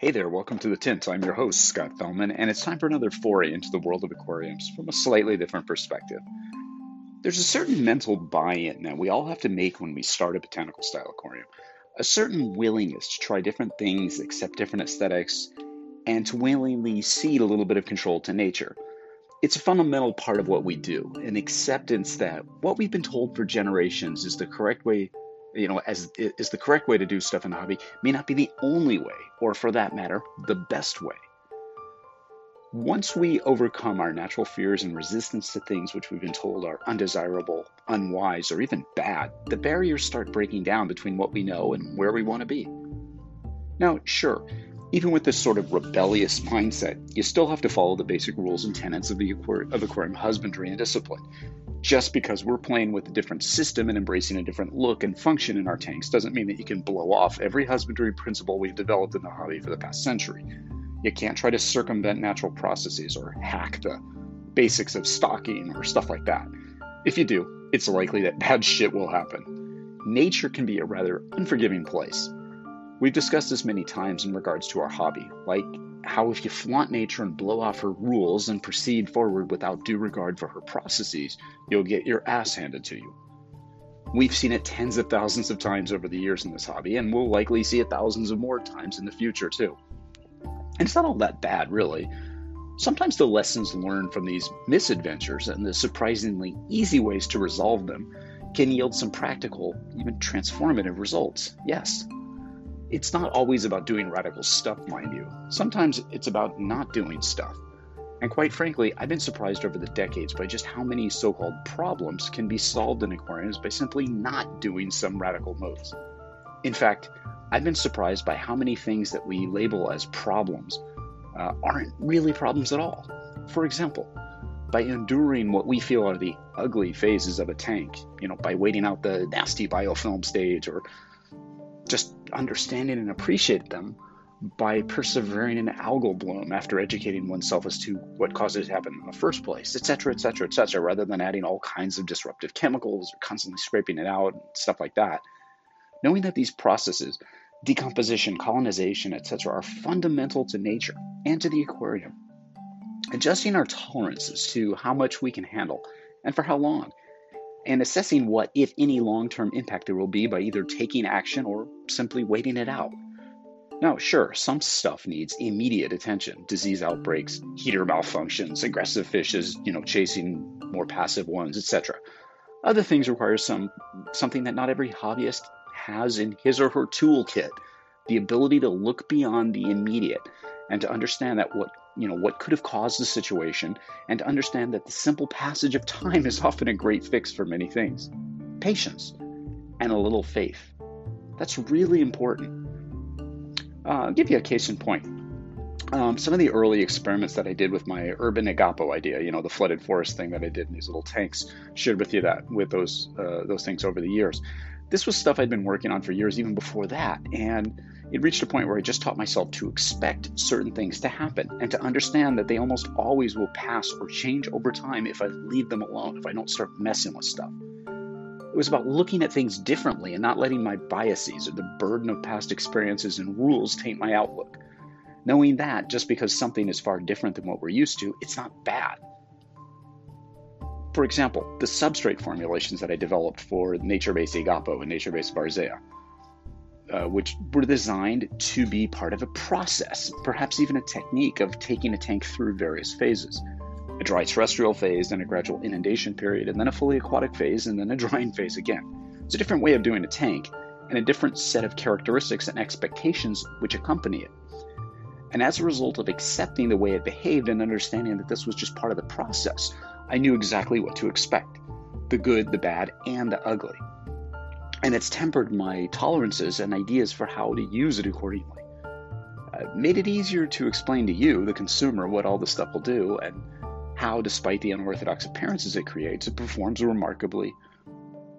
Hey there, welcome to The Tint. I'm your host, Scott Fellman, and it's time for another foray into the world of aquariums from a slightly different perspective. There's a certain mental buy in that we all have to make when we start a botanical style aquarium, a certain willingness to try different things, accept different aesthetics, and to willingly cede a little bit of control to nature. It's a fundamental part of what we do, an acceptance that what we've been told for generations is the correct way you know, as is the correct way to do stuff in the hobby may not be the only way, or for that matter, the best way. Once we overcome our natural fears and resistance to things which we've been told are undesirable, unwise, or even bad, the barriers start breaking down between what we know and where we want to be. Now, sure, even with this sort of rebellious mindset, you still have to follow the basic rules and tenets of the of aquarium husbandry and discipline. Just because we're playing with a different system and embracing a different look and function in our tanks doesn't mean that you can blow off every husbandry principle we've developed in the hobby for the past century. You can't try to circumvent natural processes or hack the basics of stocking or stuff like that. If you do, it's likely that bad shit will happen. Nature can be a rather unforgiving place. We've discussed this many times in regards to our hobby, like how if you flaunt nature and blow off her rules and proceed forward without due regard for her processes, you'll get your ass handed to you. We've seen it tens of thousands of times over the years in this hobby, and we'll likely see it thousands of more times in the future, too. And it's not all that bad, really. Sometimes the lessons learned from these misadventures and the surprisingly easy ways to resolve them can yield some practical, even transformative results. Yes, it's not always about doing radical stuff, mind you. Sometimes it's about not doing stuff. And quite frankly, I've been surprised over the decades by just how many so called problems can be solved in aquariums by simply not doing some radical moves. In fact, I've been surprised by how many things that we label as problems uh, aren't really problems at all. For example, by enduring what we feel are the ugly phases of a tank, you know, by waiting out the nasty biofilm stage or just understanding and appreciate them by persevering in algal bloom after educating oneself as to what caused it to happen in the first place, etc., etc., etc., rather than adding all kinds of disruptive chemicals or constantly scraping it out and stuff like that. Knowing that these processes, decomposition, colonization, etc., are fundamental to nature and to the aquarium. Adjusting our tolerances to how much we can handle and for how long and assessing what, if any, long term impact there will be by either taking action or simply waiting it out. Now, sure, some stuff needs immediate attention disease outbreaks, heater malfunctions, aggressive fishes, you know, chasing more passive ones, etc. Other things require some something that not every hobbyist has in his or her toolkit the ability to look beyond the immediate and to understand that what you know what could have caused the situation and to understand that the simple passage of time is often a great fix for many things. Patience and a little faith. That's really important. Uh, i'll give you a case in point. Um, some of the early experiments that I did with my urban Igapo idea, you know, the flooded forest thing that I did in these little tanks, shared with you that with those uh, those things over the years. This was stuff I'd been working on for years, even before that, and it reached a point where I just taught myself to expect certain things to happen and to understand that they almost always will pass or change over time if I leave them alone, if I don't start messing with stuff. It was about looking at things differently and not letting my biases or the burden of past experiences and rules taint my outlook. Knowing that just because something is far different than what we're used to, it's not bad. For example, the substrate formulations that I developed for nature based Igapo and nature based Varzea uh, which were designed to be part of a process, perhaps even a technique of taking a tank through various phases a dry terrestrial phase, then a gradual inundation period, and then a fully aquatic phase, and then a drying phase again. It's a different way of doing a tank, and a different set of characteristics and expectations which accompany it. And as a result of accepting the way it behaved and understanding that this was just part of the process, I knew exactly what to expect the good, the bad, and the ugly. And it's tempered my tolerances and ideas for how to use it accordingly. Uh, made it easier to explain to you, the consumer, what all this stuff will do and how, despite the unorthodox appearances it creates, it performs remarkably.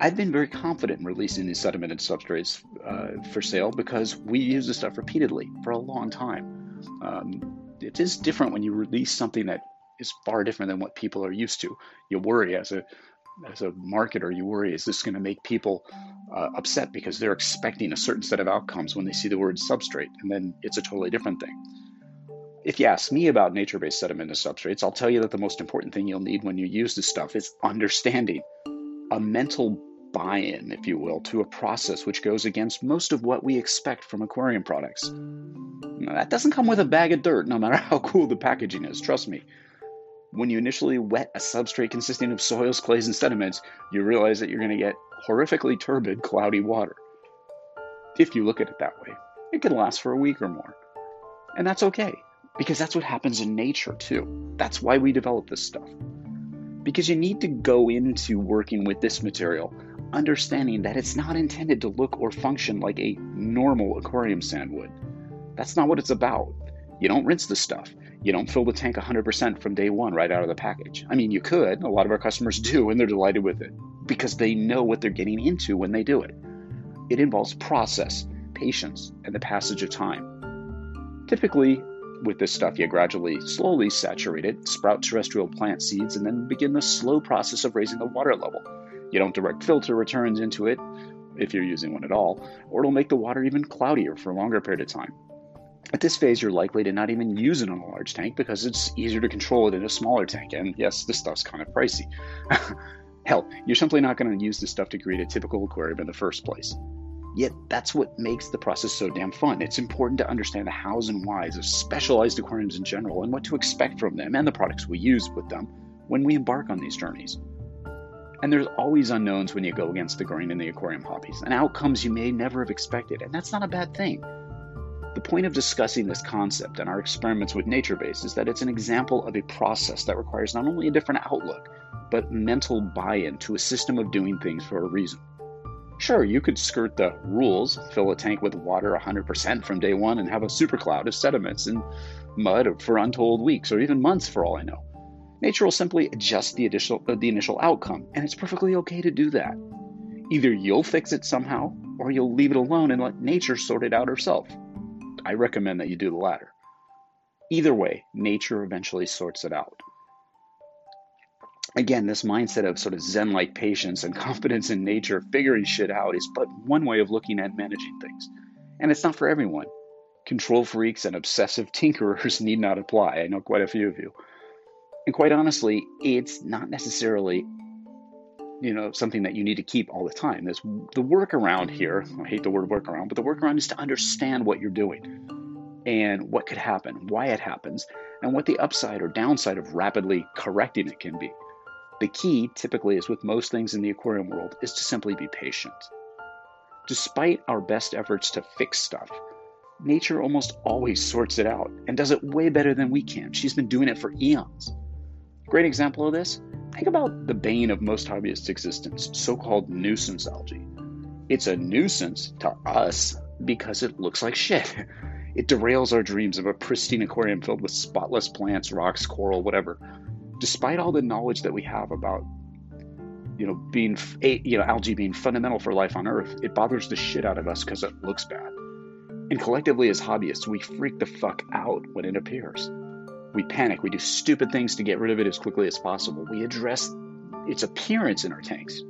I've been very confident in releasing these sedimented substrates uh, for sale because we use this stuff repeatedly for a long time. Um, it is different when you release something that is far different than what people are used to. You worry as a as a marketer, you worry is this going to make people uh, upset because they're expecting a certain set of outcomes when they see the word substrate, and then it's a totally different thing. If you ask me about nature based sedimentous substrates, I'll tell you that the most important thing you'll need when you use this stuff is understanding a mental buy in, if you will, to a process which goes against most of what we expect from aquarium products. Now, that doesn't come with a bag of dirt, no matter how cool the packaging is, trust me. When you initially wet a substrate consisting of soils, clays, and sediments, you realize that you're going to get horrifically turbid, cloudy water. If you look at it that way, it can last for a week or more. And that's okay, because that's what happens in nature too. That's why we develop this stuff. Because you need to go into working with this material understanding that it's not intended to look or function like a normal aquarium sand would. That's not what it's about. You don't rinse the stuff. You don't fill the tank 100% from day one right out of the package. I mean, you could. A lot of our customers do, and they're delighted with it because they know what they're getting into when they do it. It involves process, patience, and the passage of time. Typically, with this stuff, you gradually, slowly saturate it, sprout terrestrial plant seeds, and then begin the slow process of raising the water level. You don't direct filter returns into it, if you're using one at all, or it'll make the water even cloudier for a longer period of time. At this phase, you're likely to not even use it on a large tank because it's easier to control it in a smaller tank. And yes, this stuff's kind of pricey. Hell, you're simply not going to use this stuff to create a typical aquarium in the first place. Yet that's what makes the process so damn fun. It's important to understand the hows and whys of specialized aquariums in general and what to expect from them and the products we use with them when we embark on these journeys. And there's always unknowns when you go against the grain in the aquarium hobbies, and outcomes you may never have expected, and that's not a bad thing. The point of discussing this concept and our experiments with nature base is that it's an example of a process that requires not only a different outlook, but mental buy in to a system of doing things for a reason. Sure, you could skirt the rules, fill a tank with water 100% from day one, and have a super cloud of sediments and mud for untold weeks or even months for all I know. Nature will simply adjust the initial, uh, the initial outcome, and it's perfectly okay to do that. Either you'll fix it somehow, or you'll leave it alone and let nature sort it out herself. I recommend that you do the latter. Either way, nature eventually sorts it out. Again, this mindset of sort of Zen like patience and confidence in nature figuring shit out is but one way of looking at managing things. And it's not for everyone. Control freaks and obsessive tinkerers need not apply. I know quite a few of you. And quite honestly, it's not necessarily you know something that you need to keep all the time. There's the workaround here. Mm. I hate the word workaround, but the workaround is to understand what you're doing and what could happen, why it happens, and what the upside or downside of rapidly correcting it can be. The key, typically, is with most things in the aquarium world, is to simply be patient. Despite our best efforts to fix stuff, nature almost always sorts it out and does it way better than we can. She's been doing it for eons. Great example of this think about the bane of most hobbyists' existence so called nuisance algae. It's a nuisance to us because it looks like shit. It derails our dreams of a pristine aquarium filled with spotless plants, rocks, coral, whatever. Despite all the knowledge that we have about you know being you know algae being fundamental for life on earth it bothers the shit out of us because it looks bad and collectively as hobbyists we freak the fuck out when it appears we panic. We do stupid things to get rid of it as quickly as possible. We address its appearance in our tanks.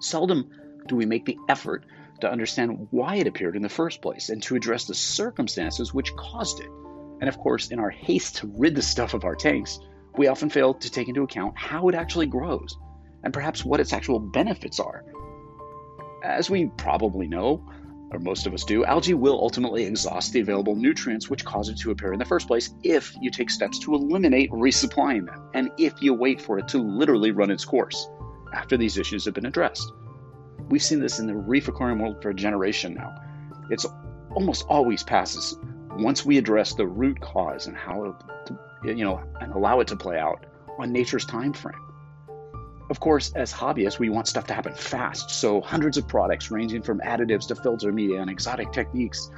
Seldom do we make the effort to understand why it appeared in the first place and to address the circumstances which caused it. And of course, in our haste to rid the stuff of our tanks, we often fail to take into account how it actually grows and perhaps what its actual benefits are. As we probably know, or most of us do, algae will ultimately exhaust the available nutrients which cause it to appear in the first place if you take steps to eliminate resupplying them, and if you wait for it to literally run its course after these issues have been addressed. We've seen this in the reef aquarium world for a generation now. It's almost always passes once we address the root cause and how to, you know, and allow it to play out on nature's time frame. Of course, as hobbyists, we want stuff to happen fast, so hundreds of products ranging from additives to filter media and exotic techniques,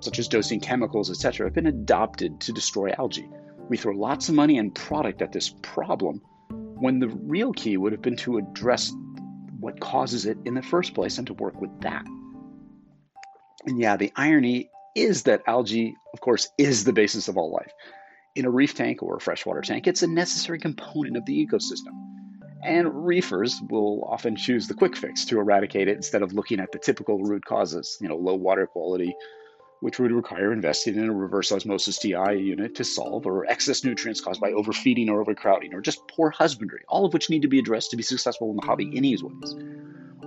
such as dosing chemicals, etc., have been adopted to destroy algae. We throw lots of money and product at this problem when the real key would have been to address what causes it in the first place and to work with that. And yeah, the irony is that algae, of course, is the basis of all life. In a reef tank or a freshwater tank, it's a necessary component of the ecosystem. And reefers will often choose the quick fix to eradicate it instead of looking at the typical root causes, you know, low water quality, which would require investing in a reverse osmosis DI unit to solve, or excess nutrients caused by overfeeding or overcrowding, or just poor husbandry, all of which need to be addressed to be successful in the hobby anyways.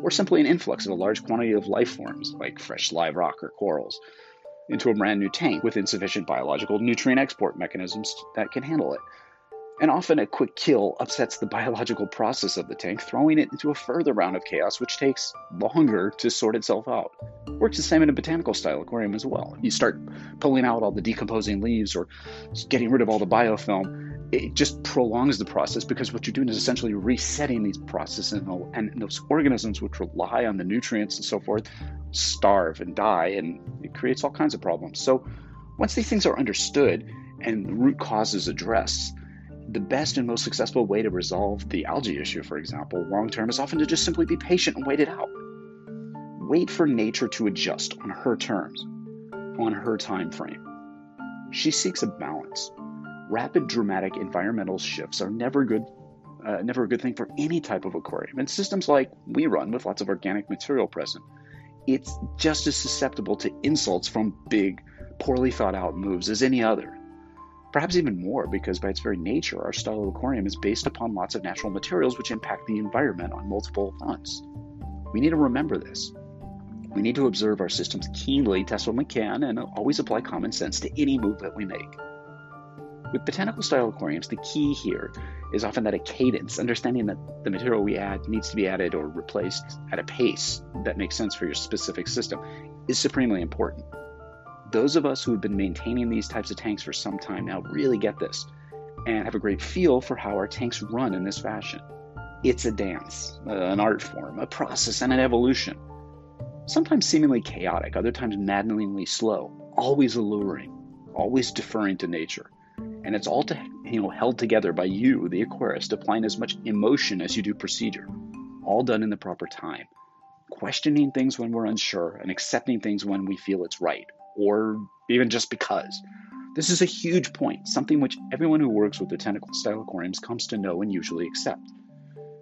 Or simply an influx of a large quantity of life forms, like fresh live rock or corals, into a brand new tank with insufficient biological nutrient export mechanisms that can handle it. And often a quick kill upsets the biological process of the tank, throwing it into a further round of chaos, which takes longer to sort itself out. Works the same in a botanical style aquarium as well. You start pulling out all the decomposing leaves or getting rid of all the biofilm, it just prolongs the process because what you're doing is essentially resetting these processes and, those organisms which rely on the nutrients and so forth starve and die and it creates all kinds of problems so once these things are understood and the root causes addressed the best and most successful way to resolve the algae issue, for example, long term, is often to just simply be patient and wait it out. Wait for nature to adjust on her terms, on her time frame. She seeks a balance. Rapid, dramatic environmental shifts are never good, uh, never a good thing for any type of aquarium. And systems like we run, with lots of organic material present, it's just as susceptible to insults from big, poorly thought out moves as any other perhaps even more because by its very nature, our style of aquarium is based upon lots of natural materials which impact the environment on multiple fronts. We need to remember this. We need to observe our systems keenly, test when we can, and always apply common sense to any move that we make. With botanical style aquariums, the key here is often that a cadence, understanding that the material we add needs to be added or replaced at a pace that makes sense for your specific system, is supremely important. Those of us who have been maintaining these types of tanks for some time now really get this and have a great feel for how our tanks run in this fashion. It's a dance, uh, an art form, a process, and an evolution. Sometimes seemingly chaotic, other times maddeningly slow, always alluring, always deferring to nature. And it's all to, you know, held together by you, the aquarist, applying as much emotion as you do procedure, all done in the proper time. Questioning things when we're unsure and accepting things when we feel it's right, or even just because. This is a huge point, something which everyone who works with botanical style aquariums comes to know and usually accept.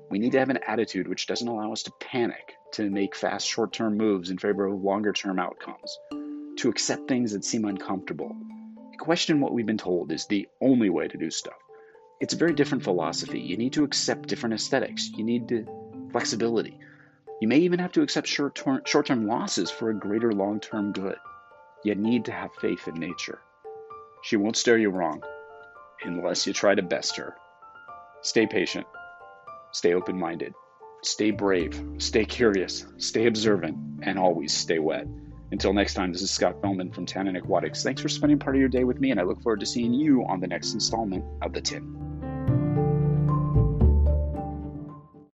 We need to have an attitude which doesn't allow us to panic, to make fast short term moves in favor of longer term outcomes, to accept things that seem uncomfortable. Question what we've been told is the only way to do stuff. It's a very different philosophy. You need to accept different aesthetics, you need to, flexibility. You may even have to accept short term losses for a greater long term good. You need to have faith in nature. She won't steer you wrong unless you try to best her. Stay patient, stay open minded, stay brave, stay curious, stay observant, and always stay wet. Until next time, this is Scott Fellman from Tannin Aquatics. Thanks for spending part of your day with me, and I look forward to seeing you on the next installment of The Tint.